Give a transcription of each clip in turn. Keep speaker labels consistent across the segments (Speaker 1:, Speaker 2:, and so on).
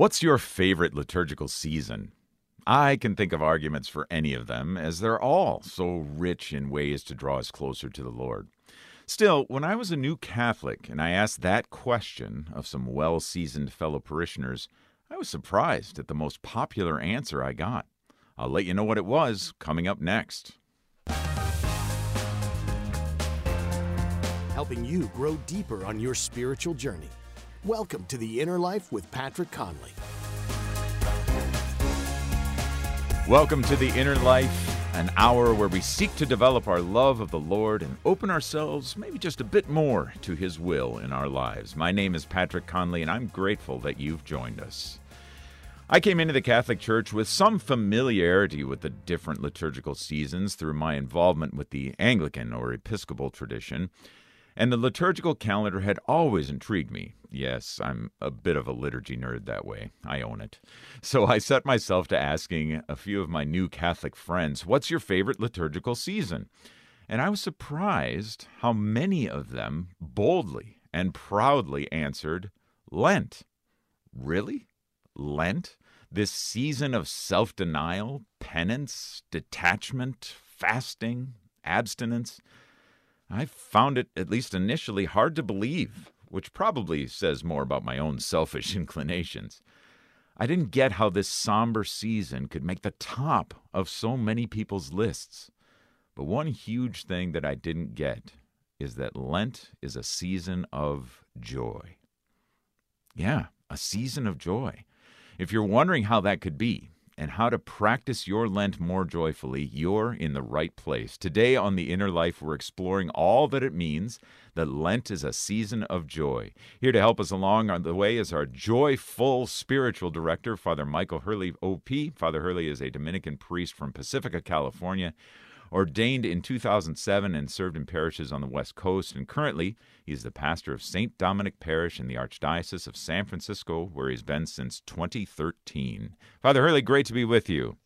Speaker 1: What's your favorite liturgical season? I can think of arguments for any of them, as they're all so rich in ways to draw us closer to the Lord. Still, when I was a new Catholic and I asked that question of some well seasoned fellow parishioners, I was surprised at the most popular answer I got. I'll let you know what it was coming up next.
Speaker 2: Helping you grow deeper on your spiritual journey. Welcome to the Inner Life with Patrick Conley.
Speaker 1: Welcome to the Inner Life, an hour where we seek to develop our love of the Lord and open ourselves maybe just a bit more to His will in our lives. My name is Patrick Conley, and I'm grateful that you've joined us. I came into the Catholic Church with some familiarity with the different liturgical seasons through my involvement with the Anglican or Episcopal tradition. And the liturgical calendar had always intrigued me. Yes, I'm a bit of a liturgy nerd that way. I own it. So I set myself to asking a few of my new Catholic friends, What's your favorite liturgical season? And I was surprised how many of them boldly and proudly answered, Lent. Really? Lent? This season of self denial, penance, detachment, fasting, abstinence? I found it, at least initially, hard to believe, which probably says more about my own selfish inclinations. I didn't get how this somber season could make the top of so many people's lists. But one huge thing that I didn't get is that Lent is a season of joy. Yeah, a season of joy. If you're wondering how that could be, and how to practice your Lent more joyfully, you're in the right place. Today on The Inner Life, we're exploring all that it means that Lent is a season of joy. Here to help us along on the way is our joyful spiritual director, Father Michael Hurley, OP. Father Hurley is a Dominican priest from Pacifica, California ordained in 2007 and served in parishes on the West Coast. And currently, he is the pastor of St. Dominic Parish in the Archdiocese of San Francisco, where he's been since 2013. Father Hurley, great to be with you.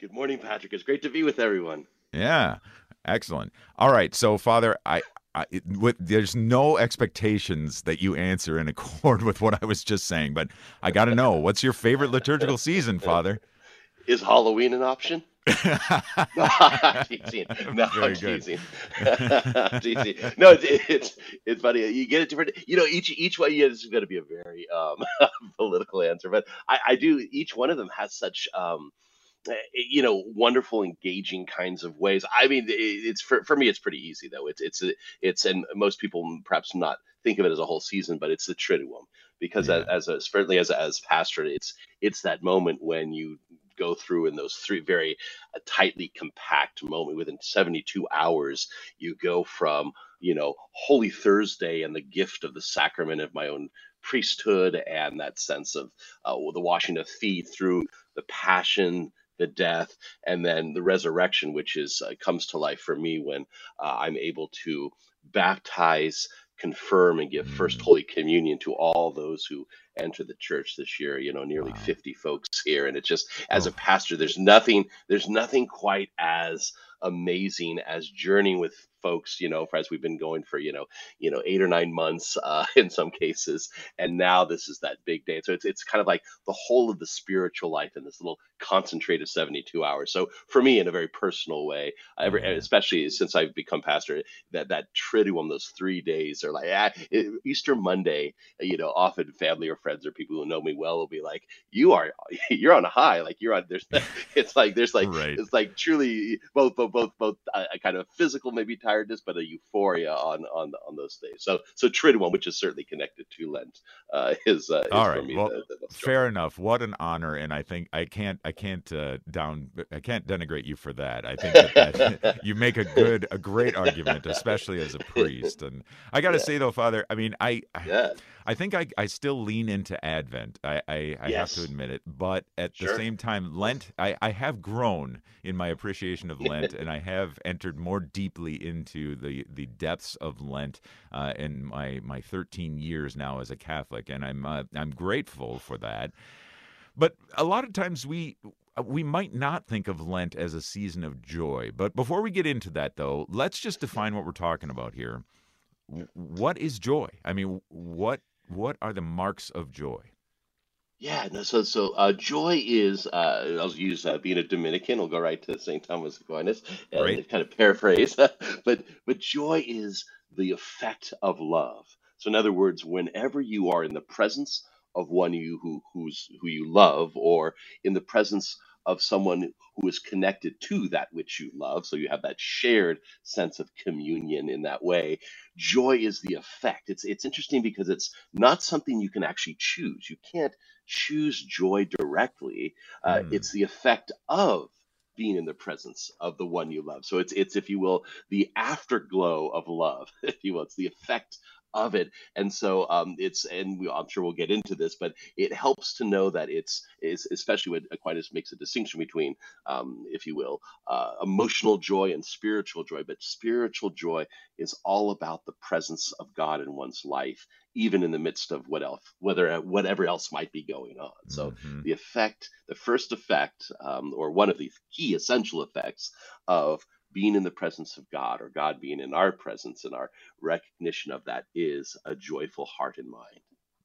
Speaker 3: Good morning, Patrick. It's great to be with everyone.
Speaker 1: Yeah, excellent. All right, so Father, I, I, with, there's no expectations that you answer in accord with what I was just saying, but I got to know what's your favorite liturgical season, Father?
Speaker 3: Is Halloween an option? no, teasing. No, Very teasing. teasing. No, it's, it's, it's funny. You get a different. You know, each each one Yeah, this is going to be a very um, political answer, but I, I do. Each one of them has such. Um, eh, you know wonderful engaging kinds of ways i mean it's for, for me it's pretty easy though it's it's it's and most people perhaps not think of it as a whole season but it's the triduum because yeah. as, as a certainly as as pastor it's it's that moment when you go through in those three very uh, tightly compact moment within 72 hours you go from you know holy thursday and the gift of the sacrament of my own priesthood and that sense of uh, the washing of feet through the passion the death and then the resurrection which is uh, comes to life for me when uh, i'm able to baptize confirm and give first mm. holy communion to all those who enter the church this year you know nearly wow. 50 folks here and it's just as oh. a pastor there's nothing there's nothing quite as amazing as journeying with folks you know as we've been going for you know you know eight or nine months uh, in some cases and now this is that big day. So it's, it's kind of like the whole of the spiritual life in this little concentrated 72 hours. So for me in a very personal way every, especially since i've become pastor that that triduum those three days are like ah, easter monday you know often family or friends or people who know me well will be like you are you're on a high like you're on there's it's like there's like right. it's like truly both both both both a, a kind of physical maybe tiredness, but a euphoria on on on those days. So so Triduum, which is certainly connected to Lent, uh, is, uh, is
Speaker 1: all right. well, the, the fair enough. What an honor, and I think I can't I can't uh, down I can't denigrate you for that. I think that, that you make a good a great argument, especially as a priest. And I got to yeah. say though, Father, I mean I. Yeah. I think I, I still lean into Advent. I, I, I yes. have to admit it. But at sure. the same time, Lent, I, I have grown in my appreciation of Lent and I have entered more deeply into the, the depths of Lent uh, in my, my 13 years now as a Catholic. And I'm, uh, I'm grateful for that. But a lot of times we we might not think of Lent as a season of joy. But before we get into that, though, let's just define what we're talking about here. What is joy? I mean, what what are the marks of joy?
Speaker 3: Yeah, no, so so uh, joy is uh, I'll use uh, being a Dominican. I'll go right to St. Thomas Aquinas
Speaker 1: Great.
Speaker 3: and kind of paraphrase, but but joy is the effect of love. So in other words, whenever you are in the presence of one you who who's who you love, or in the presence of someone who is connected to that which you love, so you have that shared sense of communion in that way. Joy is the effect. It's it's interesting because it's not something you can actually choose. You can't choose joy directly. Uh,
Speaker 1: Hmm.
Speaker 3: it's the effect of being in the presence of the one you love. So it's it's if you will the afterglow of love, if you will. It's the effect of it. And so um, it's and we, I'm sure we'll get into this, but it helps to know that it's is especially when Aquinas makes a distinction between, um, if you will, uh, emotional joy and spiritual joy. But spiritual joy is all about the presence of God in one's life even in the midst of what else, whether whatever else might be going on. So
Speaker 1: hmm
Speaker 3: the effect, the first effect, um, or one of the key essential effects of being in the presence of God, or God being in our presence, and our recognition of that is a joyful heart and mind.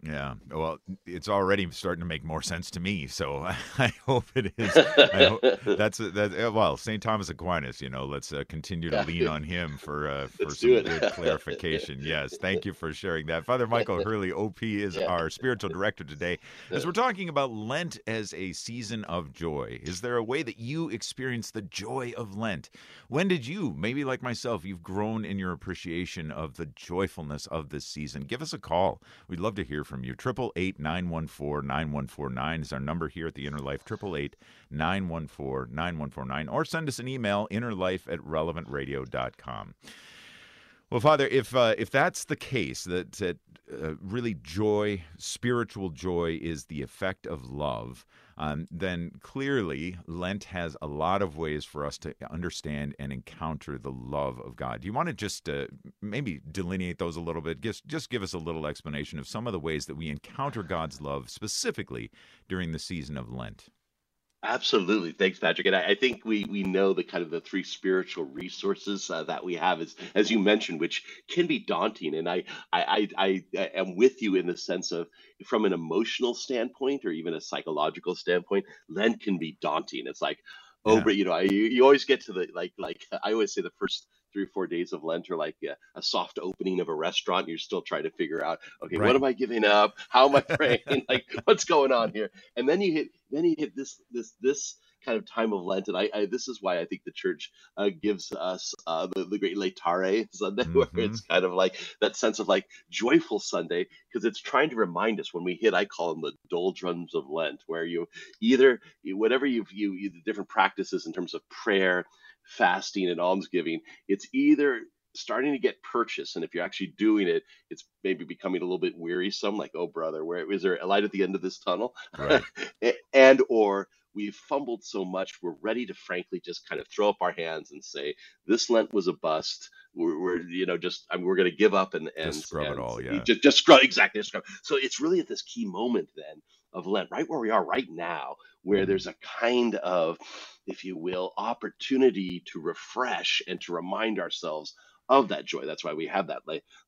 Speaker 1: Yeah. Well, it's already starting to make more sense to me. So I hope it is. I hope that's that. uh, Well, St. Thomas Aquinas. You know, let's uh, continue to lean on him for uh, for
Speaker 3: let's
Speaker 1: some good clarification. Yes. Thank you for sharing that. Father Michael Hurley, OP, is our spiritual director today. As we're talking about Lent as a season of joy, is there a way that you experience the joy of Lent? When did you, maybe like myself, you've grown in your appreciation of the joyfulness of this season? Give us a call. We'd love to hear from you. 888 914 9149 is our number here at the Inner Life. 888 914 9149. Or send us an email, innerlife at relevantradio.com. Well, Father, if uh, if that's the case, that that uh, really joy, spiritual joy, is the effect of love, um, then clearly Lent has a lot of ways for us to understand and encounter the love of God. Do you want to just uh, maybe delineate those a little bit? Just just give us a little explanation of some of the ways that we encounter God's love specifically during the season of Lent.
Speaker 3: Absolutely. Thanks, Patrick. And I, I think we we know the kind of the three spiritual resources uh, that we have, is, as you mentioned, which can be daunting. And I, I, I, I I am with you in the sense of from an emotional standpoint or even a psychological standpoint, Lent can be daunting. It's like, oh,
Speaker 1: Yeah.
Speaker 3: but you know, I, you, you always get to the like like I always say the first three or four days of Lent are like a, a soft opening of a restaurant. You're still trying to figure out, okay, what am I giving up? How am I praying? like, what's going on here? and then you hit then you hit this this this kind of time of Lent, and I, I this is why I think the church uh, gives us uh, the, the great Laetare Sunday, where
Speaker 1: hmm
Speaker 3: it's kind of like that sense of like joyful Sunday, because it's trying to remind us when we hit, I call them the doldrums of Lent, where you either whatever you've you, you the different practices in terms of prayer, fasting, and almsgiving, it's either starting to get purchase. and if you're actually doing it it's maybe becoming a little bit wearisome like oh brother where is there a light at the end of this tunnel
Speaker 1: Right.
Speaker 3: And or we've fumbled so much we're ready to frankly just kind of throw up our hands and say this lent was a bust we're, we're you know just I mean we're going to give up and and
Speaker 1: Just scrub it all. Yeah.
Speaker 3: just just scrub exactly scrub so it's really at this key moment then of lent right where we are right now where
Speaker 1: Mhm.
Speaker 3: there's a kind of if you will opportunity to refresh and to remind ourselves of that joy that's why we have that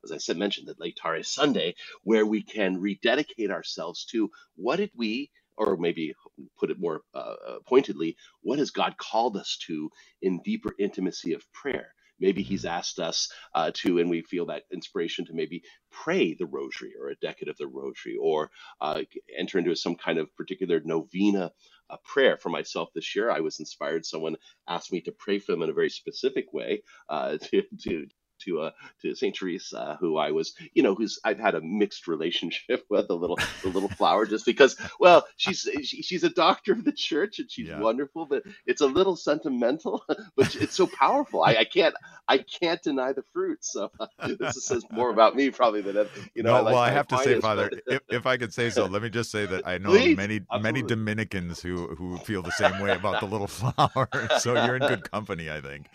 Speaker 3: as i said mentioned that Laetare sunday where we can rededicate ourselves to what did we or maybe put it more uh, uh, pointedly, what has God called us to in deeper intimacy of prayer? Maybe He's asked us uh, to, and we feel that inspiration to maybe pray the rosary or a decade of the rosary or uh, enter into some kind of particular novena uh, prayer. For myself this year, I was inspired. Someone asked me to pray for them in a very specific way uh, to, to to uh to Saint Therese, uh, who I was, you know, who's I've had a mixed relationship with a little the little flower, just because. Well, she's she, she's a doctor of the church and she's
Speaker 1: Yeah.
Speaker 3: wonderful, but it's a little sentimental, but it's so powerful. I, I can't I can't deny the fruit. So this says more about me probably than it- you know.
Speaker 1: no,
Speaker 3: I like
Speaker 1: well, I have to say, Father,
Speaker 3: but-
Speaker 1: if, if I could say so, let me just say that I know
Speaker 3: Please,
Speaker 1: many many. Dominicans who who feel the same way about the little flower. so you're in good company, I think.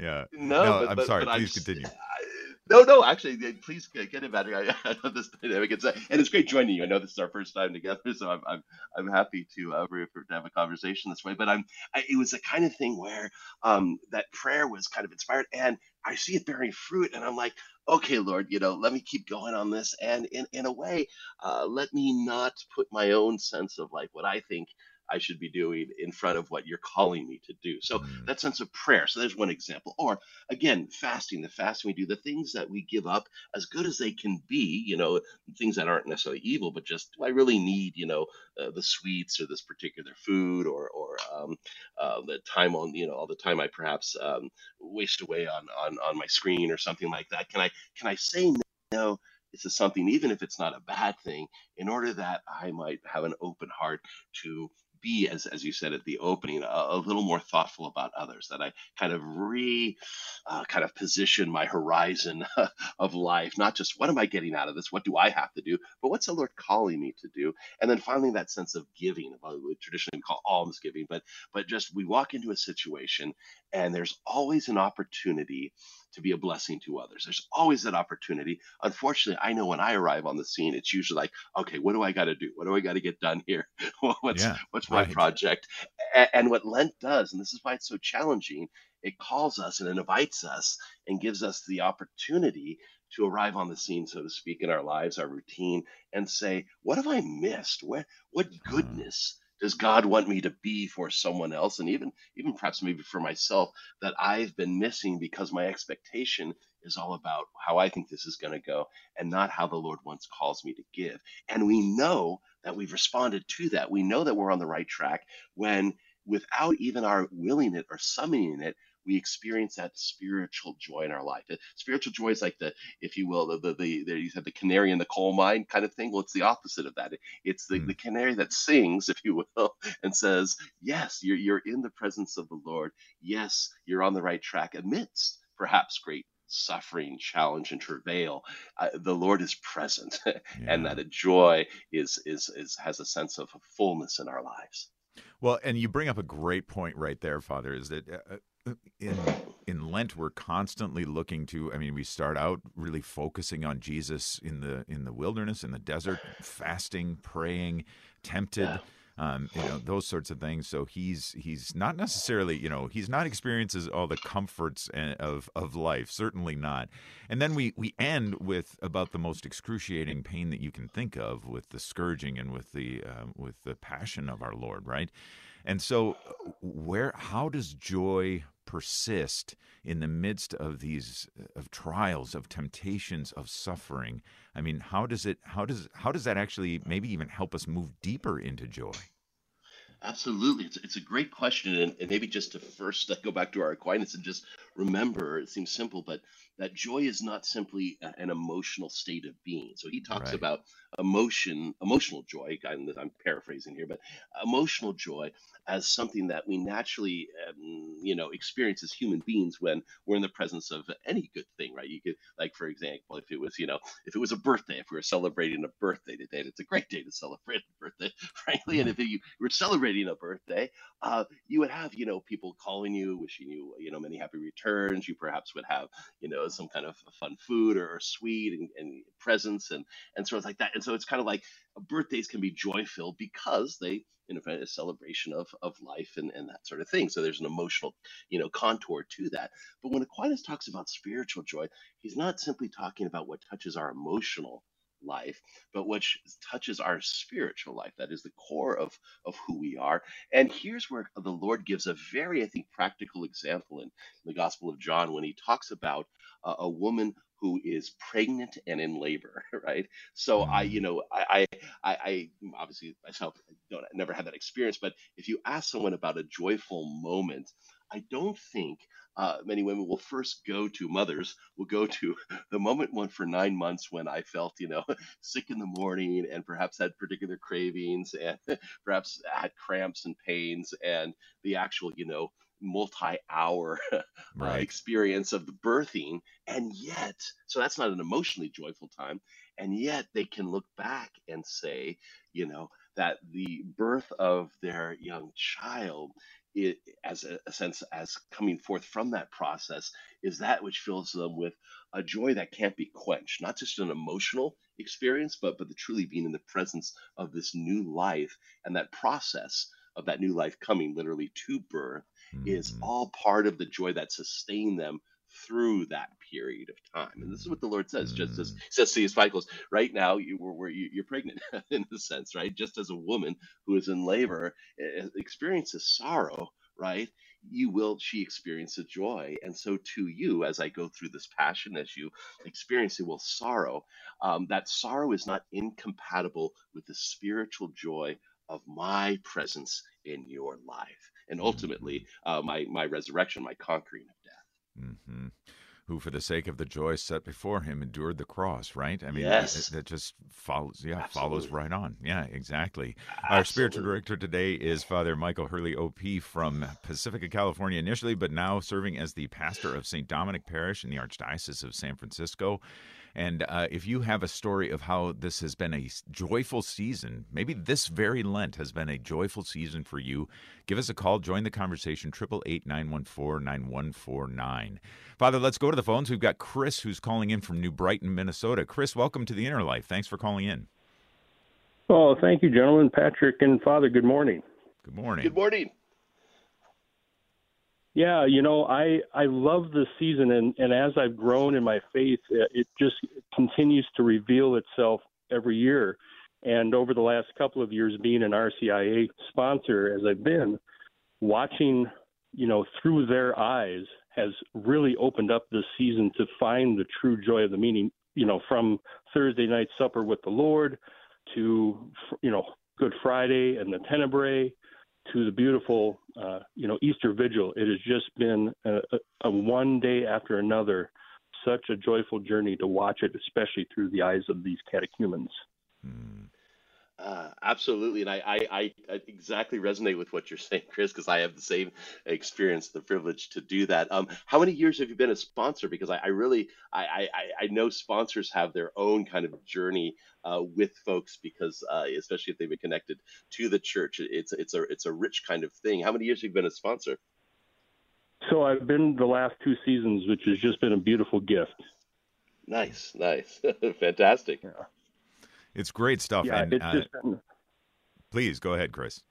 Speaker 1: Yeah.
Speaker 3: No,
Speaker 1: No,
Speaker 3: but,
Speaker 1: I'm
Speaker 3: but,
Speaker 1: sorry.
Speaker 3: but
Speaker 1: Please
Speaker 3: just-
Speaker 1: continue.
Speaker 3: I- No, no, actually, please get it back. I, I love this dynamic. It's and it's great joining you. I know this is our first time together, so I'm I'm, I'm happy to uh, to have a conversation this way. But I'm I, it was the kind of thing where um that prayer was kind of inspired, and I see it bearing fruit, and I'm like, okay, Lord, you know, let me keep going on this, and in in a way, uh, let me not put my own sense of like what I think I should be doing in front of what you're calling me to do. So mm. that sense of prayer. So there's one example. Or again, fasting, the fasting we do, the things that we give up as good as they can be, you know, things that aren't necessarily evil, but just do I really need, you know, uh, the sweets or this particular food or, or um, uh, the time on, you know, all the time I perhaps um, waste away on, on, on my screen or something like that. Can I, can I say no? This is something, even if it's not a bad thing, in order that I might have an open heart to be, as, as you said at the opening, a, a little more thoughtful about others, that I kind of re uh, kind of position my horizon of life, not just what am I getting out of this? What do I have to do? But what's the Lord calling me to do? And then finally, that sense of giving, what we traditionally call almsgiving, but, but just we walk into a situation and there's always an opportunity to be a blessing to others. There's always that opportunity. Unfortunately, I know when I arrive on the scene, it's usually like, okay, what do I got to do? What do I got to get done here? what's yeah, what's my right. project? And, what Lent does, and this is why it's so challenging, it calls us and it invites us and gives us the opportunity to arrive on the scene, so to speak, in our lives, our routine, and say, what have I missed? What what uh-huh. goodness? Does God want me to be for someone else and even even perhaps maybe for myself that I've been missing because my expectation is all about how I think this is going to go and not how the Lord once calls me to give. And we know that we've responded to that. We know that we're on the right track when without even our willing it or summoning it, we experience that spiritual joy in our life. Spiritual joy is like the, if you will, the the, the, the you said the canary in the coal mine kind of thing. Well, it's the opposite of that. It's the, mm. the canary that sings, if you will, and says, "Yes, you're you're in the presence of the Lord. Yes, you're on the right track amidst perhaps great suffering, challenge, and travail, uh, the Lord is present, yeah. and that a joy is, is is has a sense of fullness in our lives.
Speaker 1: Well, and you bring up a great point right there, Father. Is that uh, in in Lent we're constantly looking to I mean we start out really focusing on Jesus in the in the wilderness in the desert fasting praying tempted um, you know those sorts of things. So he's he's not necessarily you know he's not experiences all the comforts of of life certainly not. And then we we end with about the most excruciating pain that you can think of with the scourging and with the uh, with the passion of our Lord right and so where how does joy persist in the midst of these of trials of temptations of suffering i mean how does it how does how does that actually maybe even help us move deeper into joy
Speaker 3: Absolutely. It's, it's a great question. And, and maybe just to first go back to our Aquinas and just remember, it seems simple, but that joy is not simply a- an emotional state of being. So he talks Right. about emotion, emotional joy. I'm, I'm paraphrasing here, but emotional joy as something that we naturally, um, you know, experience as human beings when we're in the presence of any good thing, right? You could, like, for example, if it was, you know, if it was a birthday, if we were celebrating a birthday today, it's a great day to celebrate a birthday, frankly. And if you were celebrating a birthday, uh, you would have, you know, people calling you, wishing you, you know, many happy returns. You perhaps would have, you know, some kind of fun food or, or sweet and, and presents and and sort of like that. And so it's kind of like uh, birthdays can be joy filled because they in effect a celebration of of life and, and that sort of thing. So there's an emotional, you know, contour to that. But when Aquinas talks about spiritual joy, he's not simply talking about what touches our emotional life, but which touches our spiritual life. That is the core of, of who we are. And here's where the Lord gives a very, I think, practical example in the Gospel of John when he talks about uh, a woman who is pregnant and in labor, right? So I, you mm. know, I, I, I obviously myself don't never had that experience, but if you ask someone about a joyful moment, I don't think uh, many women will first go to mothers will go to the moment one for nine months when I felt you know sick in the morning and perhaps had particular cravings and perhaps had cramps and pains and the actual you know multi-hour uh, right. uh, experience of the birthing and yet so that's not an emotionally joyful time and yet they can look back and say you know that the birth of their young child it, as a, a, sense as coming forth from that process is that which fills them with a joy that can't be quenched not just an emotional experience but but the truly being in the presence of this new life and that process of that new life coming literally to birth mm-hmm. is all part of the joy that sustained them through that period of time. And this is what the Lord says, just as mm. says to his disciples, right now you were you, are pregnant in a sense, right? Just as a woman who is in labor experiences sorrow, right? You will she experiences joy, and so to you, as I go through this passion, as you experience it, will sorrow. Um, that sorrow is not incompatible with the spiritual joy of my presence in your life, and ultimately uh, my my resurrection, my conquering.
Speaker 1: Mm-hmm who for the sake of the joy set before him endured the cross right i mean
Speaker 3: yes.
Speaker 1: that, just follows yeah
Speaker 3: Absolutely.
Speaker 1: follows right on yeah exactly
Speaker 3: Absolutely.
Speaker 1: our spiritual director today is father michael hurley op from pacifica california initially but now serving as the pastor of st dominic parish in the archdiocese of san francisco and uh, if you have a story of how this has been a joyful season, maybe this very Lent has been a joyful season for you, give us a call. Join the conversation, 888 914 9149. Father, let's go to the phones. We've got Chris who's calling in from New Brighton, Minnesota. Chris, welcome to the Inner Life. Thanks for calling in.
Speaker 4: Oh, thank you, gentlemen. Patrick and Father, good morning.
Speaker 1: Good morning.
Speaker 3: Good morning.
Speaker 4: Yeah, you know, I I love this season, and and as I've grown in my faith, uh, it just continues to reveal itself every year. And over the last couple of years, being an RCIA sponsor, as I've been, watching, you know, through their eyes has really opened up this season to find the true joy of the meaning. You know, from Thursday night supper with the Lord to you know Good Friday and the Tenebrae to the beautiful, uh, you know, Easter Vigil. It has just been a, a, one day after another, such a joyful journey to watch it, especially through the eyes of these catechumens.
Speaker 3: Mm. Uh, absolutely, and I, I, I, exactly resonate with what you're saying, Chris, because I have the same experience, the privilege to do that. Um, how many years have you been a sponsor? Because I, I really, I, I, I know sponsors have their own kind of journey uh, with folks, because uh, especially if they've been connected to the church, it's it's a it's a rich kind of thing. How many years have you been a sponsor?
Speaker 4: So I've been the last two seasons, which has just been a beautiful gift.
Speaker 3: Nice, nice, fantastic.
Speaker 4: Yeah.
Speaker 1: It's great stuff.
Speaker 4: Yeah,
Speaker 1: and,
Speaker 4: it's uh, just
Speaker 1: please go ahead, Chris.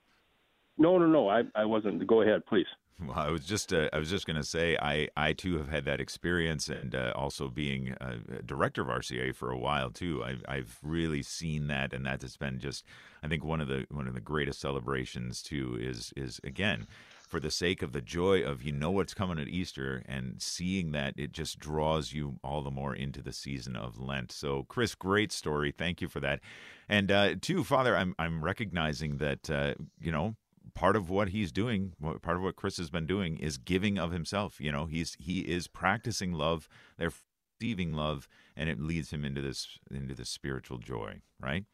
Speaker 4: No, no, no. I, I wasn't. Go ahead, please.
Speaker 1: Well, I was just uh, I was just going to say I I too have had that experience, and uh, also being a director of RCIA for a while too. I've I've really seen that, and that has been just I think one of the one of the greatest celebrations too is is again for the sake of the joy of you know what's coming at Easter and seeing that it just draws you all the more into the season of Lent. So, Chris, great story. Thank you for that. And uh, two, Father, I'm I'm recognizing that uh, you know part of what he's doing, part of what Chris has been doing, is giving of himself. You know, he's he is practicing love. They're receiving love, and it leads him into this into this spiritual joy. Right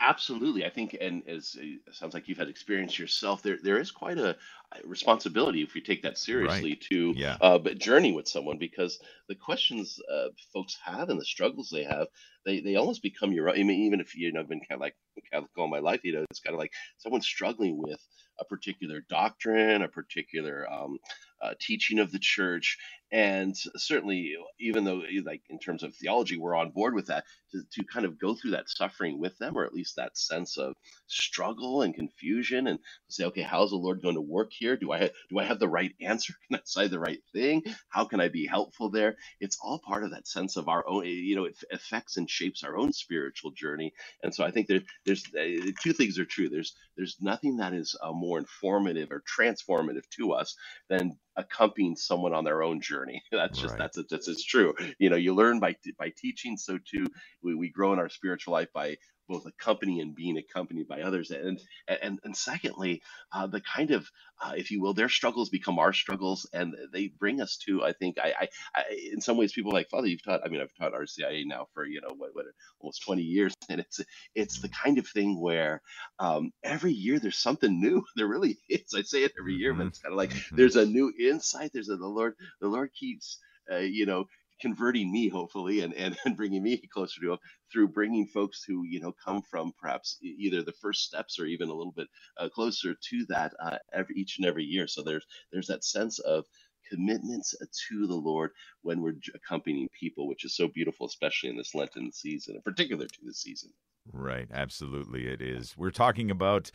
Speaker 3: absolutely i think and as it sounds like you've had experience yourself there there is quite a responsibility if we take that seriously
Speaker 1: right.
Speaker 3: to
Speaker 1: yeah.
Speaker 3: uh, journey with someone because the questions uh, folks have and the struggles they have they, they almost become your own I mean, even if you know I've been kind of like Catholic all my life you know it's kind of like someone struggling with a particular doctrine a particular um, uh, teaching of the church. And certainly even though like in terms of theology we're on board with that to, to kind of go through that suffering with them or at least that sense of struggle and confusion and say okay how's the lord going to work here? Do i do i have the right answer? Can i say the right thing? How can i be helpful there? It's all part of that sense of our own you know it affects and shapes our own spiritual journey. And so i think there, there's uh, two things are true. There's there's nothing that is uh, more informative or transformative to us than accompanying someone on their own journey. That's just
Speaker 1: right.
Speaker 3: that's that's it's true. You know, you learn by by teaching. So too, we, we grow in our spiritual life by both accompanying and being accompanied by others. And and and secondly, uh, the kind of, uh, if you will, their struggles become our struggles, and they bring us to. I think I, I, I in some ways, people like Father, you've taught. I mean, I've taught RCIA now for you know what, what almost 20 years, and it's it's the kind of thing where um, every year there's something new. There really is. I say it every year, but mm-hmm. it's kind of like
Speaker 1: mm-hmm.
Speaker 3: there's a new insight. There's a the Lord. The Lord keeps. Uh, you know, converting me hopefully and, and, and bringing me closer to him through bringing folks who you know come from perhaps either the first steps or even a little bit uh, closer to that uh, every each and every year so there's there's that sense of commitments to the Lord when we're accompanying people, which is so beautiful, especially in this Lenten season, in particular to the season.
Speaker 1: Right, absolutely, it is. We're talking about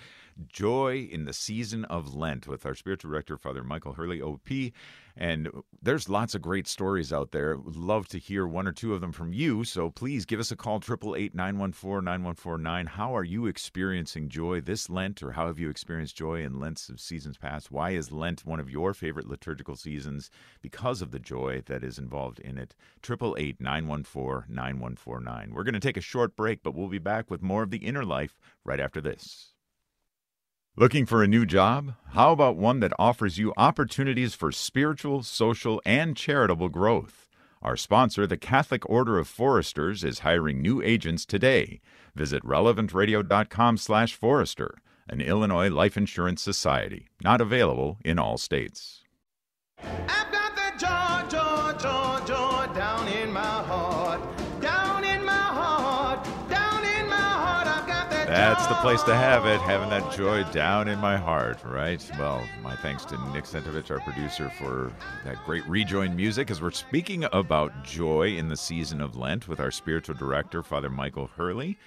Speaker 1: joy in the season of Lent with our spiritual director, Father Michael Hurley, OP. And there's lots of great stories out there. Would love to hear one or two of them from you. So please give us a call, 888-914-9149. How are you experiencing joy this Lent, or how have you experienced joy in Lents of seasons past? Why is Lent one of your favorite liturgical seasons because of the joy that is involved in it? 888-914-9149. We're going to take a short break, but we'll be back with more of the inner life right after this. Looking for a new job? How about one that offers you opportunities for spiritual, social, and charitable growth? Our sponsor, the Catholic Order of Foresters, is hiring new agents today. Visit relevantradio.com/forester, an Illinois life insurance society, not available in all states. That's the place to have it, having that joy down in my heart, right? Well, my thanks to Nick Sentovich, our producer, for that great rejoin music as we're speaking about joy in the season of Lent with our spiritual director, Father Michael Hurley.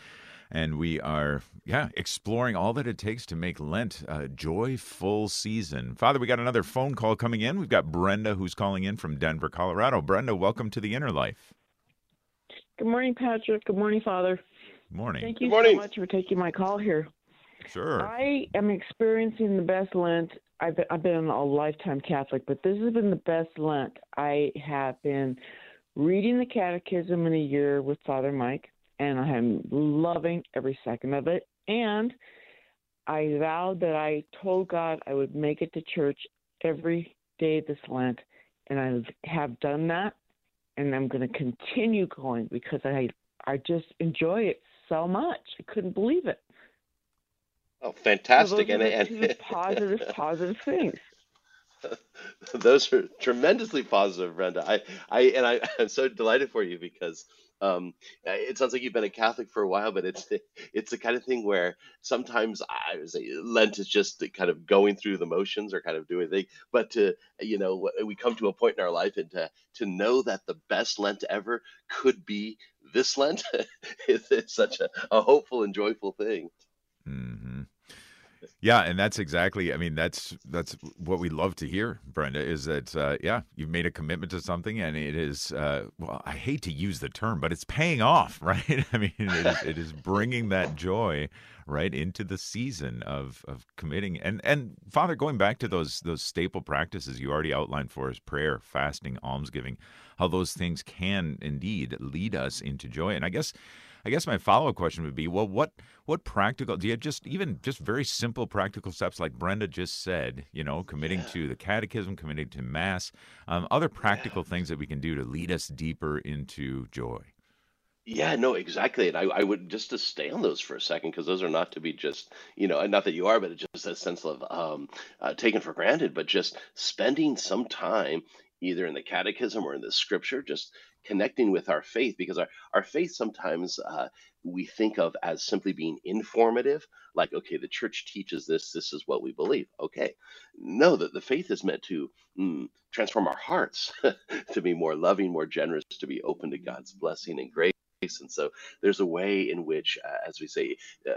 Speaker 1: And we are, yeah, exploring all that it takes to make Lent a joyful season. Father, we got another phone call coming in. We've got Brenda who's calling in from Denver, Colorado. Brenda, welcome to the Inner Life.
Speaker 5: Good morning, Patrick. Good morning, Father.
Speaker 1: Morning.
Speaker 5: Thank you
Speaker 3: Good morning.
Speaker 5: so much for taking my call here.
Speaker 1: Sure.
Speaker 5: I am experiencing the best Lent. I've been, I've been a lifetime Catholic, but this has been the best Lent. I have been reading the Catechism in a year with Father Mike, and I am loving every second of it. And I vowed that I told God I would make it to church every day this Lent, and I have done that, and I'm going to continue going because I I just enjoy it so much. I couldn't believe it.
Speaker 3: Oh, fantastic!
Speaker 5: So
Speaker 3: and and
Speaker 5: two positive, positive things.
Speaker 3: those are tremendously positive, Brenda. I, I, and I, I'm so delighted for you because um, it sounds like you've been a Catholic for a while, but it's it's the kind of thing where sometimes I would say Lent is just kind of going through the motions or kind of doing thing. But to you know, we come to a point in our life, and to to know that the best Lent ever could be this Lent, it's such a, a hopeful and joyful thing.
Speaker 1: Mm-hmm. Yeah, and that's exactly. I mean, that's that's what we love to hear, Brenda. Is that uh, yeah, you've made a commitment to something, and it is. Uh, well, I hate to use the term, but it's paying off, right? I mean, it is, it is bringing that joy right into the season of of committing. And and Father, going back to those those staple practices you already outlined for us: prayer, fasting, almsgiving. How those things can indeed lead us into joy. And I guess I guess my follow up question would be, well, what what practical do you just even just very simple practical steps like Brenda just said, you know, committing yeah. to the catechism, committing to mass, um, other practical yeah. things that we can do to lead us deeper into joy.
Speaker 3: Yeah, no, exactly. And I, I would just to stay on those for a second because those are not to be just, you know, not that you are, but it's just a sense of um, uh, taken for granted, but just spending some time either in the catechism or in the scripture, just connecting with our faith because our, our faith sometimes uh, we think of as simply being informative like okay the church teaches this this is what we believe. Okay. No that the faith is meant to mm, transform our hearts to be more loving more generous to be open to god's blessing and grace and so there's a way in which, uh, as we say, uh,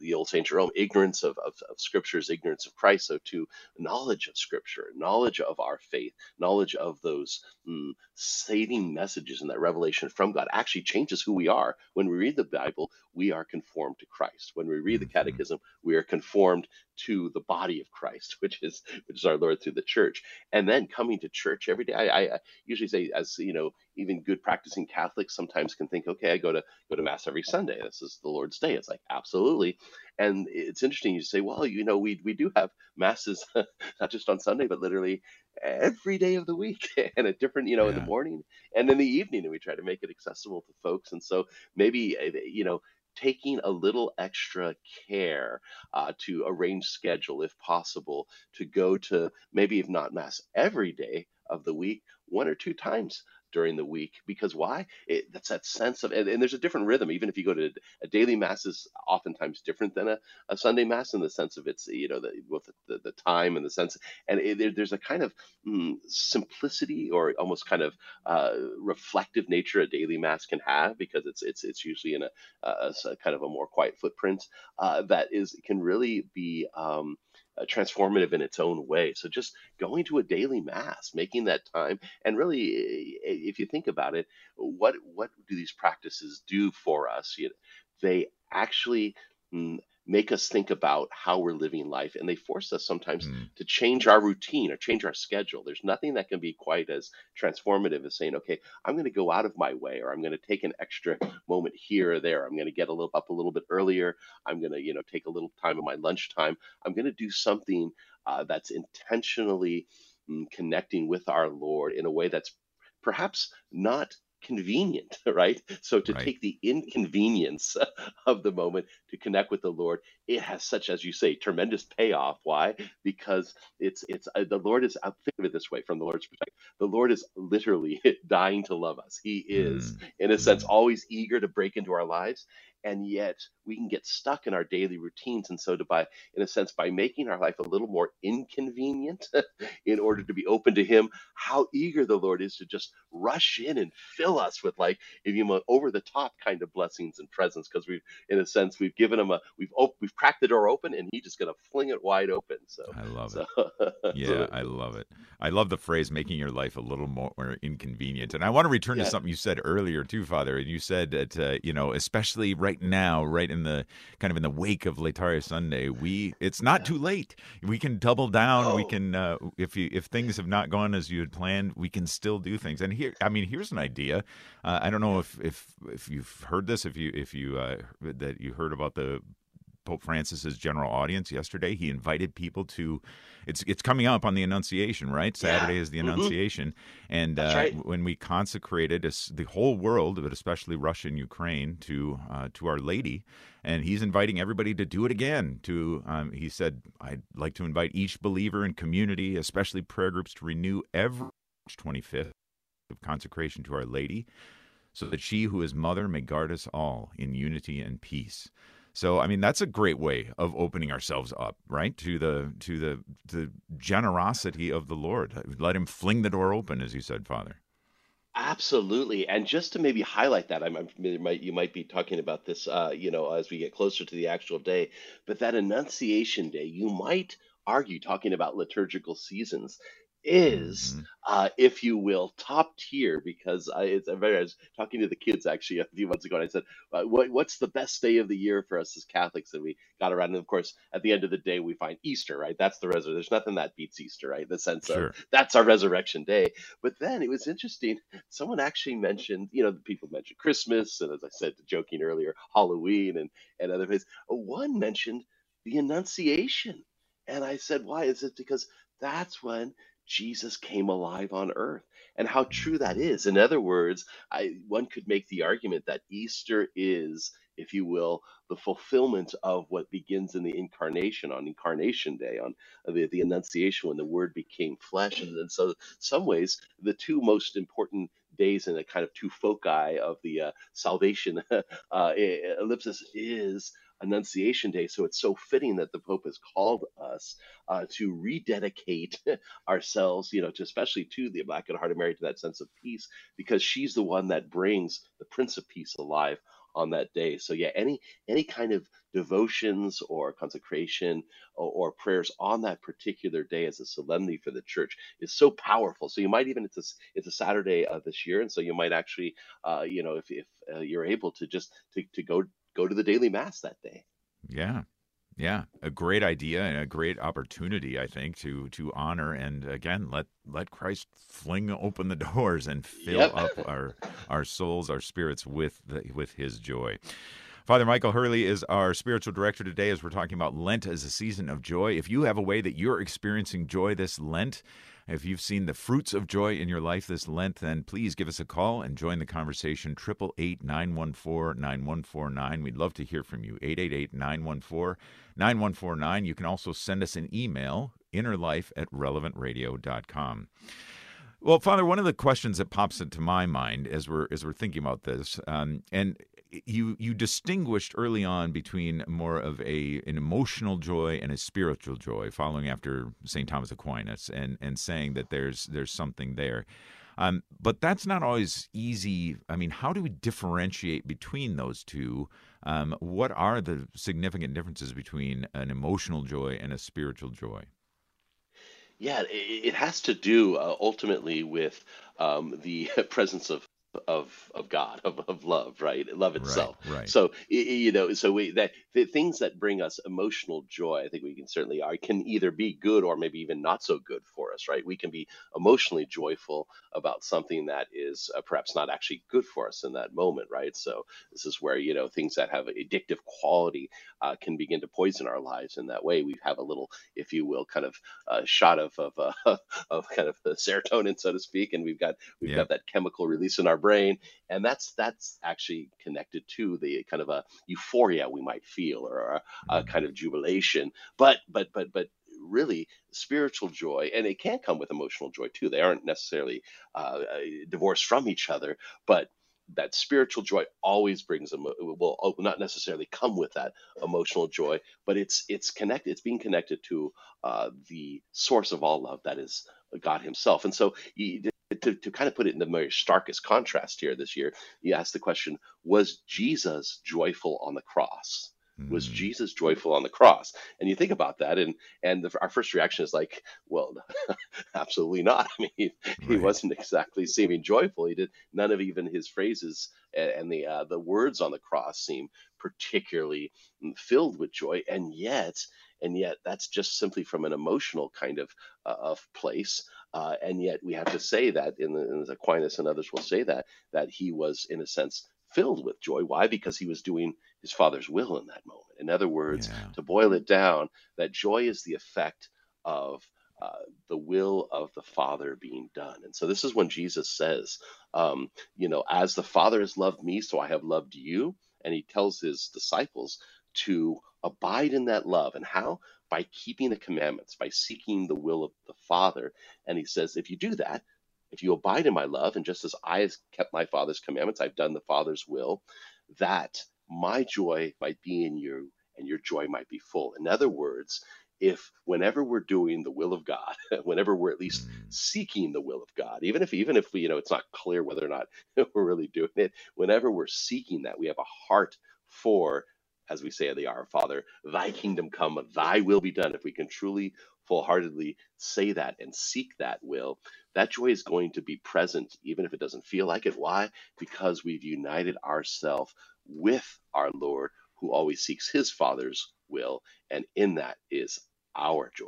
Speaker 3: the old Saint Jerome, ignorance of, of, of Scripture is ignorance of Christ. So to knowledge of Scripture, knowledge of our faith, knowledge of those mm, saving messages and that revelation from God actually changes who we are. When we read the Bible, we are conformed to Christ. When we read the mm-hmm. Catechism, we are conformed to the body of Christ, which is which is our Lord through the church. And then coming to church every day, I, I usually say, as you know, even good practicing Catholics sometimes can think, okay, I go to go to mass every Sunday. This is the Lord's Day. It's like absolutely. And it's interesting. You say, well, you know, we we do have masses not just on Sunday, but literally every day of the week, and a different, you know, yeah. in the morning and in the evening, and we try to make it accessible to folks. And so maybe eh, you know taking a little extra care uh, to arrange schedule if possible to go to maybe if not mass every day of the week one or two times during the week because why? It, that's that sense of and, and, there's a different rhythm even if you go to a daily mass is oftentimes different than a, a sunday mass in the sense of it's you know the with the, the time and the sense and it, there, there's a kind of mm, simplicity or almost kind of uh, reflective nature a daily mass can have because it's it's it's usually in a, a, a kind of a more quiet footprint uh, that is can really be um, uh, transformative in its own way. So just going to a daily mass, making that time, and really, if you think about it, what what do these practices do for us? You know, they actually mm, make us think about how we're living life and they force us sometimes mm. to change our routine or change our schedule. There's nothing that can be quite as transformative as saying okay i'm going to go out of my way or i'm going to take an extra moment here or there. I'm going to get a little up a little bit earlier. I'm going to you know take a little time in my lunchtime i'm going to do something uh, that's intentionally mm, connecting with our lord in a way that's perhaps not convenient, right? So to right. take the inconvenience of the moment to connect with the Lord, it has such, as you say, tremendous payoff. Why? Because it's it's uh, the Lord is. I think of it this way from the Lord's perspective. The Lord is literally dying to love us. He is, mm. in a sense, mm. always eager to break into our lives, and yet we can get stuck in our daily routines. And so to by in a sense by making our life a little more inconvenient in order to be open to him how eager the lord is to just rush in and fill us with like if you want over the top kind of blessings and presence because we've in a sense we've given him a we've op- we've cracked the door open and he's just going to fling it wide open. So
Speaker 1: i love so, it yeah i love it. I love the phrase making your life a little more inconvenient. And i want to return yeah. to something you said earlier too father and you said that uh, you know especially right right now, right in the kind of in the wake of Laetare Sunday, we it's not too late. We can double down. Oh. We can uh, if you if things have not gone as you had planned, we can still do things. And here, I mean, here's an idea. Uh, I don't know if if if you've heard this, if you if you uh, that you heard about the Pope Francis's general audience yesterday. He invited people to. It's it's coming up on the Annunciation, right? Saturday yeah. is the mm-hmm. Annunciation, mm-hmm. and uh, right. when we consecrated the whole world, but especially Russia and Ukraine, to uh, to Our Lady, and he's inviting everybody to do it again. To um, he said, I'd like to invite each believer and community, especially prayer groups, to renew every March 25th of consecration to Our Lady, so that she who is Mother may guard us all in unity and peace. So I mean that's a great way of opening ourselves up, right, to the to the the generosity of the Lord. Let Him fling the door open, as you said, Father.
Speaker 3: Absolutely, and just to maybe highlight that, I'm, I'm might you might be talking about this, uh, you know, as we get closer to the actual day, but that Annunciation Day, you might argue talking about liturgical seasons is, mm-hmm. uh, if you will, top tier because I, it's, I was talking to the kids actually a few months ago, and I said, uh, what, "What's the best day of the year for us as Catholics?" And we got around, and of course, at the end of the day, we find Easter, right? That's the resurrection. There's nothing that beats Easter, right? The sense sure. of that's our resurrection day. But then it was interesting. Someone actually mentioned, you know, people mentioned Christmas, and as I said, joking earlier, Halloween, and and other things. One mentioned the Annunciation. And I said, why? Is it because that's when Jesus came alive on earth and how true that is. In other words, I, one could make the argument that Easter is, if you will, the fulfillment of what begins in the incarnation on Incarnation Day, on the, the Annunciation when the Word became flesh. And, so, some ways, the two most important days in a kind of two foci of the uh, salvation uh, ellipsis is Annunciation Day. So it's so fitting that the Pope has called us uh, to rededicate ourselves, you know, to especially to the Immaculate Heart of Mary, to that sense of peace, because she's the one that brings the Prince of Peace alive on that day. So yeah, any any kind of devotions or consecration or, or, prayers on that particular day as a solemnity for the church is so powerful. So you might even it's a, it's a Saturday of this year, and so you might actually, uh, you know, if if uh, you're able to just to, to go go to the daily mass that day.
Speaker 1: Yeah. Yeah, a great idea and a great opportunity, I think, to to honor and again let let Christ fling open the doors and fill yep. up our our souls, our spirits with the, with His joy. Father Michael Hurley is our spiritual director today as we're talking about Lent as a season of joy. If you have a way that you're experiencing joy this Lent, if you've seen the fruits of joy in your life this Lent, then please give us a call and join the conversation. 888 914 9149. We'd love to hear from you. 888 914 9149. You can also send us an email, innerlife at relevantradio.com. Well, Father, one of the questions that pops into my mind as we're as we're thinking about this, um, and you you distinguished early on between more of a an emotional joy and a spiritual joy, following after Saint Thomas Aquinas, and and saying that there's there's something there. Um, but that's not always easy. I mean, how do we differentiate between those two? Um, what are the significant differences between an emotional joy and a spiritual joy?
Speaker 3: Yeah, it, it has to do uh, ultimately with um, the presence of of of God of, of love right? Love itself.
Speaker 1: right, right.
Speaker 3: so you know so we that the things that bring us emotional joy I think we can certainly are can either be good or maybe even not so good for us right? We can be emotionally joyful about something that is uh, perhaps not actually good for us in that moment right? So this is where you know things that have addictive quality uh, can begin to poison our lives in that way. We have a little if you will kind of uh, shot of of, uh, of kind of the serotonin so to speak and we've got we've yeah. got that chemical release in our brain and that's that's actually connected to the kind of a euphoria we might feel or a, a mm-hmm. kind of jubilation. But but but but really spiritual joy and it can come with emotional joy too. They aren't necessarily uh, uh divorced from each other but that spiritual joy always brings them will oh, not necessarily come with that emotional joy but it's it's connected it's being connected to uh, the source of all love that is god himself. And so to, to kind of put it in the very starkest contrast here this year, you ask the question Was Jesus joyful on the cross? Was mm. Jesus joyful on the cross? And you think about that, and and the, our first reaction is like, well, absolutely not. I mean, he, right. he, wasn't exactly seeming joyful. He did none of even his phrases and, and the uh, the words on the cross seem particularly mm, filled with joy, and yet and yet that's just simply from an emotional kind of uh, of place. Uh, and yet we have to say that in, the, in Aquinas and others will say that that he was in a sense filled with joy. Why? Because he was doing his father's will in that moment. In other words, yeah. to boil it down, that joy is the effect of uh, the will of the Father being done. And so this is when Jesus says, um, you know, as the Father has loved me, so I have loved you. And he tells his disciples to abide in that love. And how? By keeping the commandments, by seeking the will of the Father. And he says, if you do that, if you abide in my love, and just as I have kept my Father's commandments, I've done the Father's will, that my joy might be in you and your joy might be full. In other words, if whenever we're doing the will of God, whenever we're at least seeking the will of God, even if even if we, you know it's not clear whether or not we're really doing it, whenever we're seeking that, we have a heart for as we say in the Our Father, Thy kingdom come, Thy will be done. If we can truly, full heartedly say that and seek that will, that joy is going to be present, even if it doesn't feel like it. Why? Because we've united ourselves with our Lord, who always seeks His Father's will, and in that is our joy.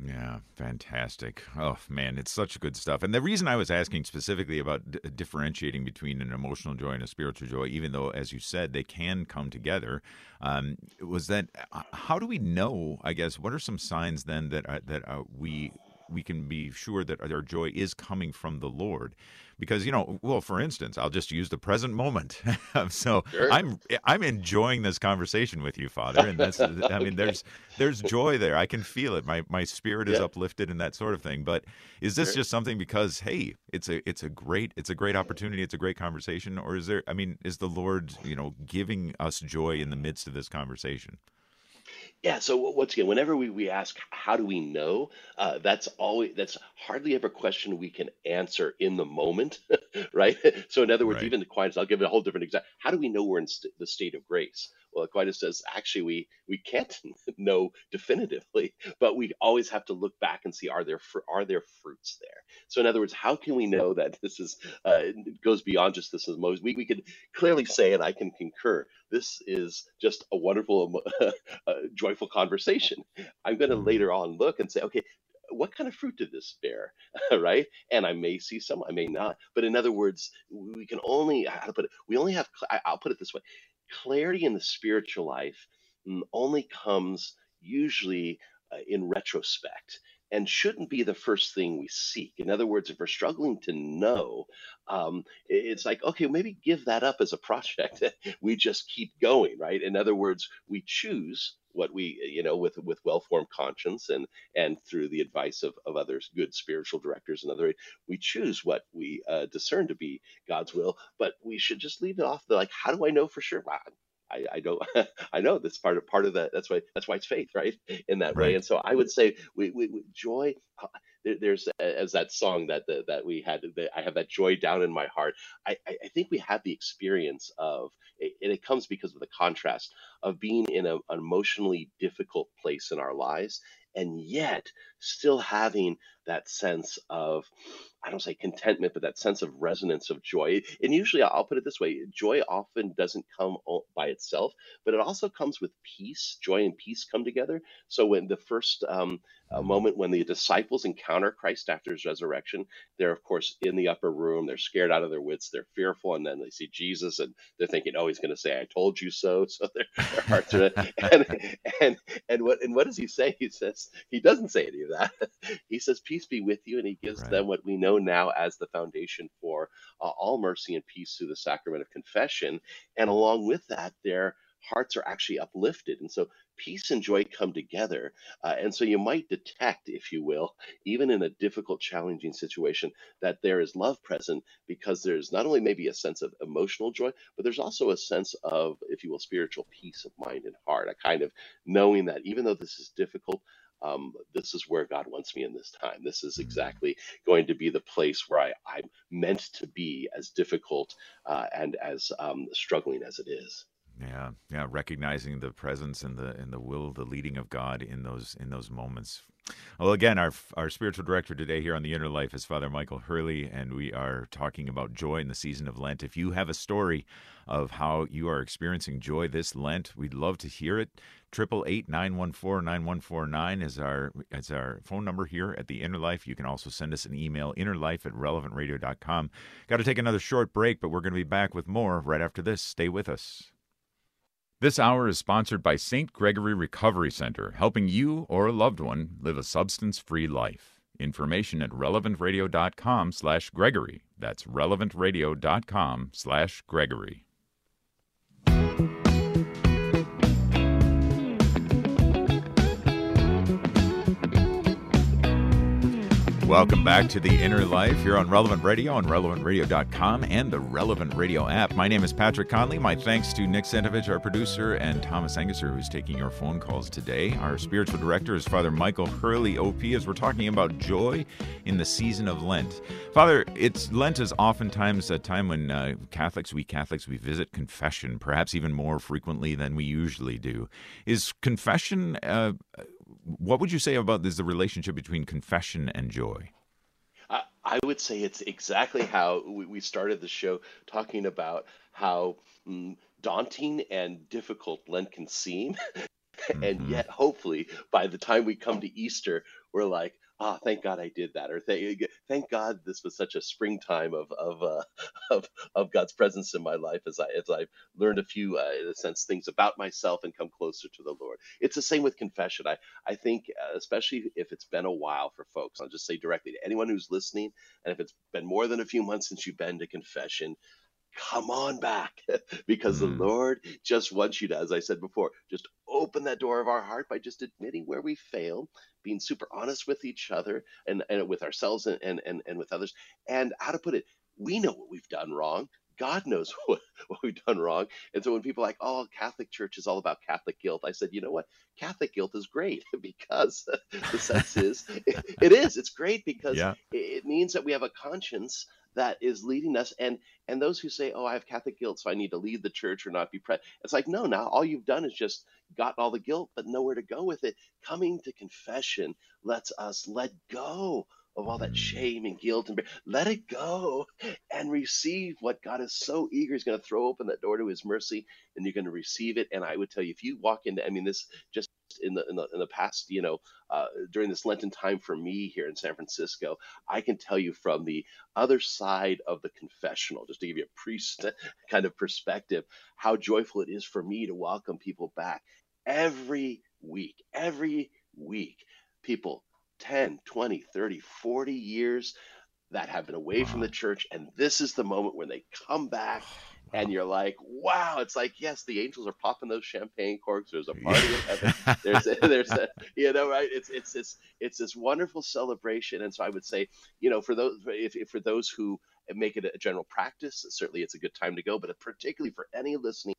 Speaker 1: Yeah, fantastic. Oh man, it's such good stuff. And the reason I was asking specifically about d- differentiating between an emotional joy and a spiritual joy, even though, as you said, they can come together, um, was that uh, how do we know? I guess what are some signs then that uh, that uh, we we can be sure that our joy is coming from the Lord? because you know well for instance i'll just use the present moment so sure. i'm i'm enjoying this conversation with you father and that's i mean there's there's joy there i can feel it my my spirit is yeah. uplifted and that sort of thing but is this sure. just something because hey it's a it's a great it's a great opportunity it's a great conversation or is there i mean is the lord you know giving us joy in the midst of this conversation
Speaker 3: yeah. So once again, whenever we, we ask, how do we know? Uh, that's always that's hardly ever a question we can answer in the moment, right? So in other words, Right. even the Aquinas, I'll give it a whole different example. How do we know we're in st- the state of grace? Aquinas says actually we we can't know definitively, but we always have to look back and see are there are there fruits there. So in other words, how can we know that this is uh, goes beyond just this is most? We we could clearly say, and I can concur, this is just a wonderful, uh, joyful conversation. I'm going to mm-hmm. later on look and say, okay, what kind of fruit did this bear right and i may see some i may not but in other words we can only how to put it we only have i'll put it this way clarity in the spiritual life mm, only comes usually uh, in retrospect and shouldn't be the first thing we seek. In other words, if we're struggling to know, um, it's like, okay, maybe give that up as a project. we just keep going, right? In other words, we choose what we you know with with well-formed conscience and and through the advice of, of others good spiritual directors and other we choose what we uh, discern to be god's will but we should just leave it off the like how do i know for sure? I, I don't I know that's part of part of that that's why that's why it's faith right? In that right. way and so I would say we, we, we joy uh, there's as that song that the, that we had I have that joy down in my heart I, I think we have the experience of and it comes because of the contrast of being in a, an emotionally difficult place in our lives and yet still having that sense of i don't say contentment but that sense of resonance of joy. And usually i'll put it this way joy often doesn't come by itself but it also comes with peace. Joy and peace come together. So when the first um, a moment when the disciples encounter Christ after his resurrection. They're, of course, in the upper room. They're scared out of their wits. They're fearful. And then they see Jesus and they're thinking, oh, he's going to say, I told you so. So their, their hearts are, and, and, and, what, and what does he say? He says, he doesn't say any of that. He says, peace be with you. And he gives right. them what we know now as the foundation for uh, all mercy and peace through the sacrament of confession. And along with that, their hearts are actually uplifted. And so peace and joy come together. Uh, and so you might detect, if you will, even in a difficult, challenging situation, that there is love present because there's not only maybe a sense of emotional joy, but there's also a sense of, if you will, spiritual peace of mind and heart, a kind of knowing that even though this is difficult, um, this is where God wants me in this time. This is mm. exactly going to be the place where I, I'm meant to be, as difficult uh, and as um, struggling as it is.
Speaker 1: Yeah, yeah, recognizing the presence and the and the will, the leading of God in those in those moments. Well, again, our our spiritual director today here on the Inner Life is Father Michael Hurley, and we are talking about joy in the season of Lent. If you have a story of how you are experiencing joy this Lent, we'd love to hear it. Triple eight nine one four nine one four nine is our is our phone number here at the Inner Life. You can also send us an email, innerlife at relevantradio.com. Got to take another short break, but we're going to be back with more right after this. Stay with us. This hour is sponsored by St. Gregory Recovery Center, helping you or a loved one live a substance-free life. Information at relevantradio.com/gregory. That's relevantradio.com/gregory. Welcome back to the Inner Life here on Relevant Radio on relevantradio.com and the Relevant Radio app. My name is Patrick Conley. My thanks to Nick Sentovich, our producer, and Thomas Angesser, who's taking your phone calls today. Our spiritual director is Father Michael Hurley, OP, as we're talking about joy in the season of Lent. Father, it's Lent is oftentimes a time when uh, Catholics, we Catholics, we visit confession, perhaps even more frequently than we usually do. Is confession uh, what would you say about this, the relationship between confession and joy?
Speaker 3: I, I would say it's exactly how we, we started the show talking about how mm, daunting and difficult Lent can seem. and mm-hmm. yet, hopefully, by the time we come to Easter, we're like, ah, thank God I did that, or thank thank God this was such a springtime of of uh, of of God's presence in my life as I as I learned a few, uh, in a sense, things about myself and come closer to the Lord. It's the same with confession. I I think, uh, especially if it's been a while for folks, I'll just say directly to anyone who's listening, and if it's been more than a few months since you've been to confession, come on back because mm. the Lord just wants you to, as I said before, just open that door of our heart by just admitting where we fail, being super honest with each other and, and with ourselves and, and, and, and with others. And how to put it, we know what we've done wrong. God knows what, what we've done wrong. And so when people are like, oh, Catholic Church is all about Catholic guilt, I said, you know what? Catholic guilt is great because the sense is, it, it is. It's great because yeah. it means that we have a conscience that is leading us and and those who say oh i have catholic guilt so i need to leave the church or not be present it's like no now all you've done is just gotten all the guilt but nowhere to go with it coming to confession lets us let go of all that mm. shame and guilt and let it go and receive what God is so eager. He's going to throw open that door to His mercy, and you're going to receive it. And I would tell you, if you walk into, I mean, this just in the in the, in the past, you know, uh, during this Lenten time for me here in San Francisco, I can tell you from the other side of the confessional, just to give you a priest kind of perspective, how joyful it is for me to welcome people back every week, every week. People 10, 20, 30, 40 years that have been away wow. from the church. And this is the moment when they come back and you're like, wow, it's like, yes, the angels are popping those champagne corks. There's a party in heaven. There's a, there's a, you know, right? It's it's this it's this wonderful celebration. And so I would say, you know, for those if, if for those who make it a general practice. Certainly, it's a good time to go, but particularly for any listening,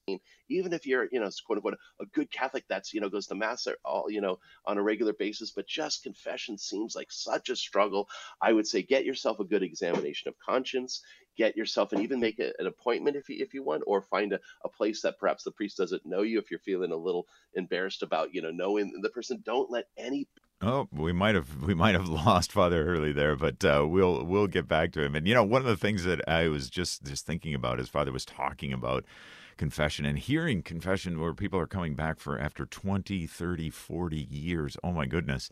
Speaker 3: even if you're, you know, quote unquote, a good Catholic that's, you know, goes to mass all, you know, on a regular basis, but just confession seems like such a struggle. I would say get yourself a good examination of conscience, get yourself and even make a, an appointment if you, if you want, or find a, a place that perhaps the priest doesn't know you if you're feeling a little embarrassed about, you know, knowing the person. Don't let any
Speaker 1: Oh, we might have we might have lost Father Hurley there, but uh, we'll we'll get back to him. And you know, one of the things that I was just just thinking about as Father was talking about confession and hearing confession where people are coming back for after 20, 30, 40 years. Oh my goodness.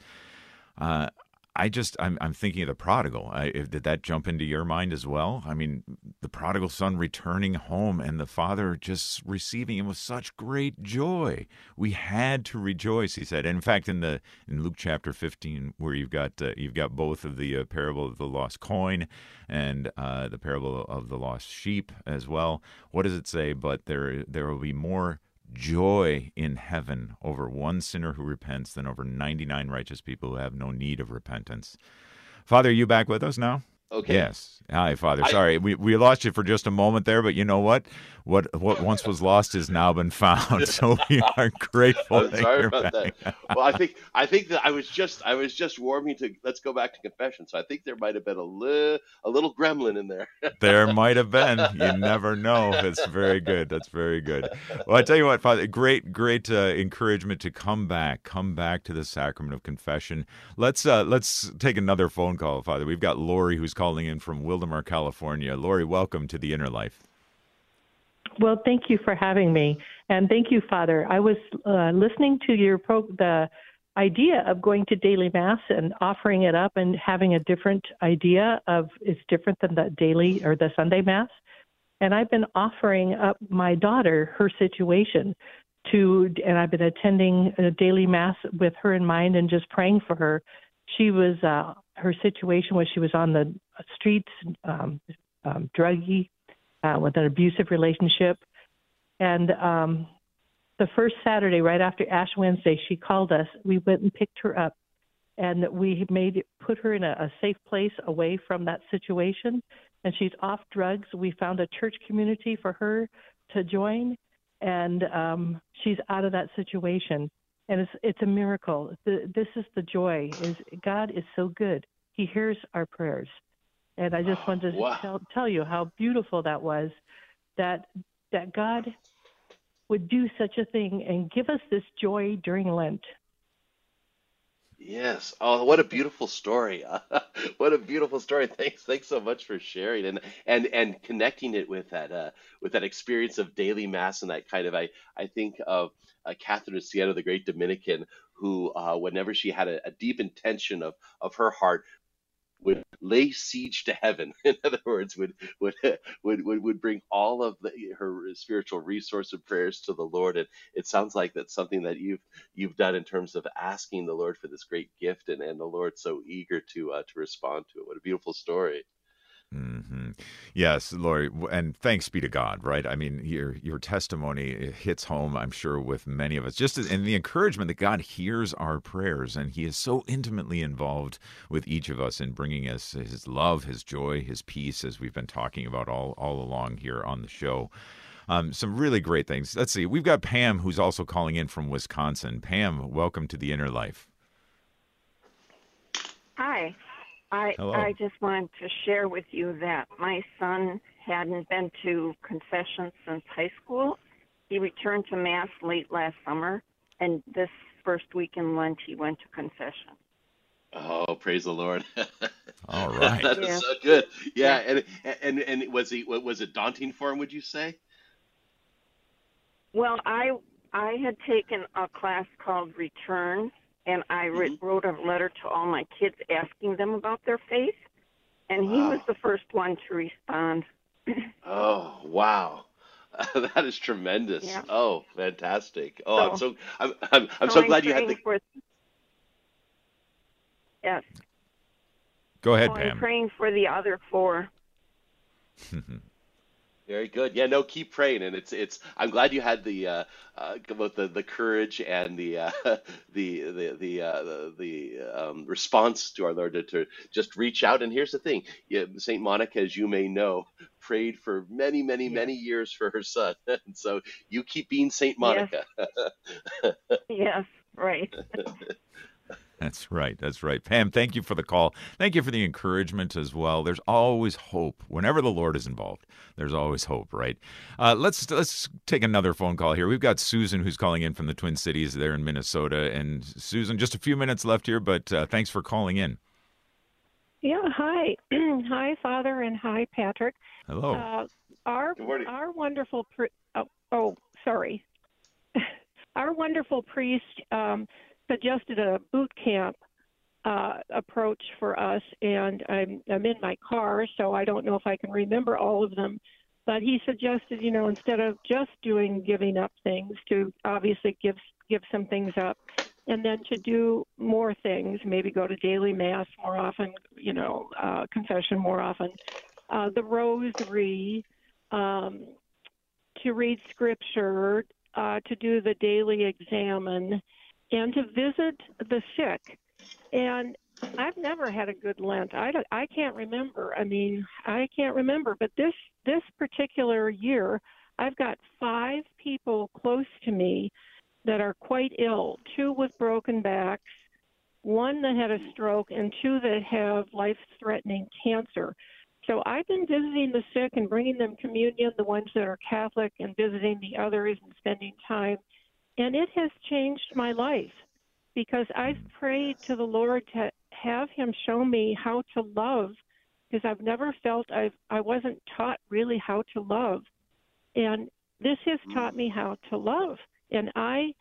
Speaker 1: Uh, I just I'm I'm thinking of the prodigal. I, did that jump into your mind as well? I mean, the prodigal son returning home and the father just receiving him with such great joy. We had to rejoice, he said. And in fact, in the in Luke chapter 15, where you've got uh, you've got both of the uh, parable of the lost coin and uh, the parable of the lost sheep as well. What does it say? But there there will be more joy in heaven over one sinner who repents than over 99 righteous people who have no need of repentance. Father, are you back with us now?
Speaker 3: Okay.
Speaker 1: Yes. Hi, Father. Sorry, we, we lost you for just a moment there, but you know what? What what once was lost has now been found. So we are grateful.
Speaker 3: Sorry about back. that. Well, I think I think that I was just I was just warming to let's go back to confession. So I think there might have been a little a little gremlin in there.
Speaker 1: there might have been. You never know. That's very good. That's very good. Well, I tell you what, Father, great great uh, encouragement to come back, come back to the sacrament of confession. Let's uh, let's take another phone call, Father. We've got Lori who's calling in from Wildomar, California. Lori, welcome to the Inner Life.
Speaker 6: Well, thank you for having me, and thank you, Father. I was uh, listening to your pro- the idea of going to daily mass and offering it up and having a different idea of it's different than the daily or the Sunday mass. And I've been offering up my daughter her situation to, and I've been attending a daily mass with her in mind and just praying for her. She was, uh, her situation was she was on the streets, um, um, druggy, uh, with an abusive relationship. And um, the first Saturday, right after Ash Wednesday, she called us. We went and picked her up, and we made put her in a, a safe place away from that situation. And she's off drugs. We found a church community for her to join, and um, she's out of that situation. And it's it's a miracle. The, this is the joy. Is God is so good. He hears our prayers. And I just oh, wanted to wow. tell, tell you how beautiful that was that that God would do such a thing and give us this joy during Lent.
Speaker 3: Yes. Oh, what a beautiful story. what a beautiful story. Thanks. Thanks so much for sharing and and and connecting it with that uh, with that experience of daily mass and that kind of I I think of uh, Catherine of Siena, the great Dominican, who uh, whenever she had a, a deep intention of of her heart would lay siege to heaven. In other words, would would would would, would bring all of the, her spiritual resource and prayers to the Lord. And it sounds like that's something that you've you've done in terms of asking the Lord for this great gift, and, and the Lord so eager to uh, to respond to it. What a beautiful story.
Speaker 1: Mm-hmm. Yes, Lori, and thanks be to God, right? I mean, your your testimony hits home, I'm sure, with many of us. Just and the encouragement that God hears our prayers, and He is so intimately involved with each of us in bringing us His love, His joy, His peace, as we've been talking about all all along here on the show. Um, some really great things. Let's see. We've got Pam, who's also calling in from Wisconsin. Pam, welcome to the Inner Life.
Speaker 7: Hi. I
Speaker 1: Hello.
Speaker 7: I just wanted to share with you that my son hadn't been to confession since high school. He returned to mass late last summer, and this first week in Lent he went to confession.
Speaker 3: Oh, praise the Lord!
Speaker 1: All right,
Speaker 3: that is
Speaker 7: Yeah.
Speaker 3: so good. Yeah, and and and was he was it daunting for him? Would you say?
Speaker 7: Well, I I had taken a class called Return, and I writ
Speaker 3: Mhm.
Speaker 7: wrote a letter to all my kids asking them about their faith, and he
Speaker 3: Wow.
Speaker 7: was the first one to respond.
Speaker 3: Oh, wow. that is tremendous.
Speaker 7: Yeah.
Speaker 3: Oh, fantastic. Oh, I'm
Speaker 7: So-
Speaker 3: so I'm I'm, I'm so
Speaker 7: I'm
Speaker 3: glad you had the
Speaker 7: For, yes,
Speaker 1: go ahead,
Speaker 7: so
Speaker 1: Pam.
Speaker 7: I'm praying for the other four.
Speaker 3: Very good. Yeah, no, keep praying, and it's it's. I'm glad you had the uh, uh, both the the courage and the uh, the the the uh, the, the um, response to our Lord to, to just reach out. And here's the thing: yeah, Saint Monica, as you may know, prayed for many, many,
Speaker 7: Yes.
Speaker 3: many years for her son. and so you keep being Saint Monica.
Speaker 7: Yes, right.
Speaker 1: That's right. That's right. Pam, thank you for the call. Thank you for the encouragement as well. There's always hope. Whenever the Lord is involved, there's always hope, right? Uh, let's let's take another phone call here. We've got Susan who's calling in from the Twin Cities there in Minnesota. And Susan, just a few minutes left here, but uh, thanks for calling in.
Speaker 8: Yeah, hi. hi, Father, and hi, Patrick.
Speaker 1: Hello.
Speaker 8: Uh, our our wonderful pri- oh, oh sorry, our wonderful priest um, suggested a boot camp uh, approach for us, and I'm I'm in my car, so I don't know if I can remember all of them. But he suggested, you know, instead of just doing giving up things, to obviously give give some things up, and then to do more things, maybe go to daily mass more often, you know, uh, confession more often, uh, the rosary, um, to read scripture, uh, to do the daily examen, and to visit the sick. And I've never had a good Lent. I, don't, I can't remember. I mean, I can't remember. But this this particular year, I've got five people close to me that are quite ill. Two with broken backs, one that had a stroke, and two that have life-threatening cancer. So I've been visiting the sick and bringing them communion, the ones that are Catholic, and visiting the others and spending time. And it has changed my life because I've prayed to the Lord to have Him show me how to love because I've never felt I've I wasn't taught really how to love, and this has taught me how to love. And I,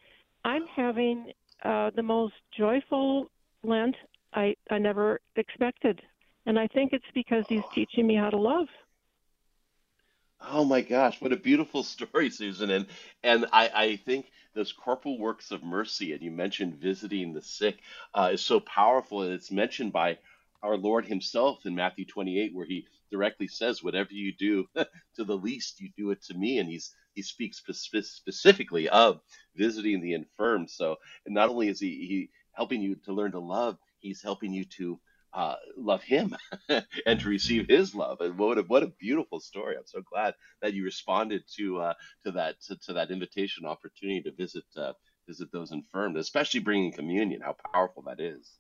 Speaker 8: I'm having uh, the most joyful Lent I I never expected, and I think it's because He's teaching me how to love.
Speaker 3: Oh my gosh, what a beautiful story, Susan. And and I, I think those corporal works of mercy, and you mentioned visiting the sick, uh, is so powerful. And it's mentioned by our Lord Himself in Matthew 28, where He directly says, "Whatever you do to the least, you do it to me." And He's He speaks spe- specifically of visiting the infirm. So, not only is He He helping you to learn to love, He's helping you to uh, love Him and to receive His love. And what a, what a beautiful story! I'm so glad that you responded to uh, to that to, to that invitation opportunity to visit uh, visit those infirmed, especially bringing communion. How powerful that is!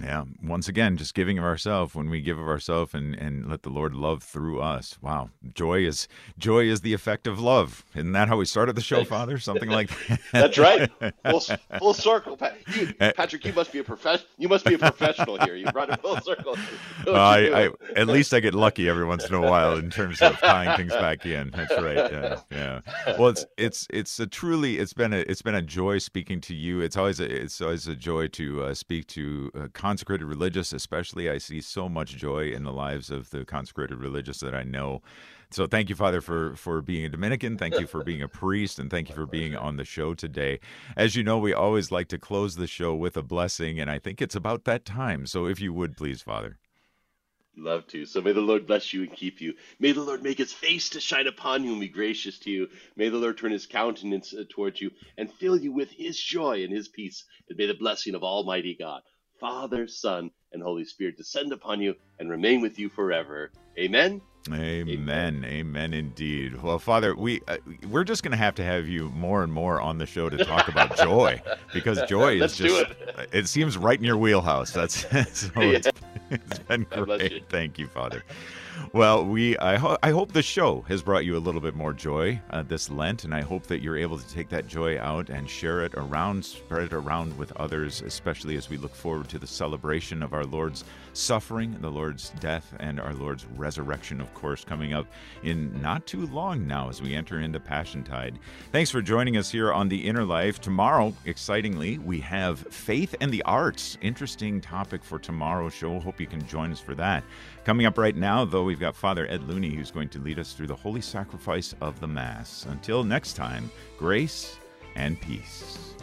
Speaker 1: Yeah. Once again, just giving of ourselves when we give of ourselves and, and let the Lord love through us. Wow. Joy is joy is the effect of love. Isn't that how we started the show, Father? Something like that.
Speaker 3: That's right. Full, full circle, Pat. You, Patrick. You must be a professional. You must be a professional here. You brought it full circle.
Speaker 1: Uh, I, I at least I get lucky every once in a while in terms of tying things back in. That's right. Yeah, yeah. Well, it's it's it's a truly it's been a it's been a joy speaking to you. It's always a, it's always a joy to uh, speak to uh, consecrated religious, especially. I see so much joy in the lives of the consecrated religious that I know. So thank you, Father, for for being a Dominican. Thank you for being a priest, and thank you for being on the show today. As you know, we always like to close the show with a blessing, and I think it's about that time. So if you would, please, Father.
Speaker 3: Love to. So may the Lord bless you and keep you. May the Lord make his face to shine upon you and be gracious to you. May the Lord turn his countenance uh, towards you and fill you with his joy and his peace. And may the blessing of Almighty God, Father, Son, and Holy Spirit descend upon you and remain with you forever. Amen.
Speaker 1: Amen. Amen indeed. Well, Father, we uh, we're just going to have to have you more and more on the show to talk about joy because joy is just
Speaker 3: it.
Speaker 1: it seems right in your wheelhouse. That's so it's, it's been great.
Speaker 3: you.
Speaker 1: Thank you, Father. Well, we I, ho- I hope the show has brought you a little bit more joy uh, this Lent, and I hope that you're able to take that joy out and share it around, spread it around with others, especially as we look forward to the celebration of our Lord's suffering, the Lord's death, and our Lord's resurrection, of course, coming up in not too long now as we enter into Passiontide. Thanks for joining us here on The Inner Life. Tomorrow, excitingly, we have faith and the arts. Interesting topic for tomorrow's show. Hope you can join us for that. Coming up right now, though, we've got Father Ed Looney who's going to lead us through the holy sacrifice of the Mass. Until next time, grace and peace.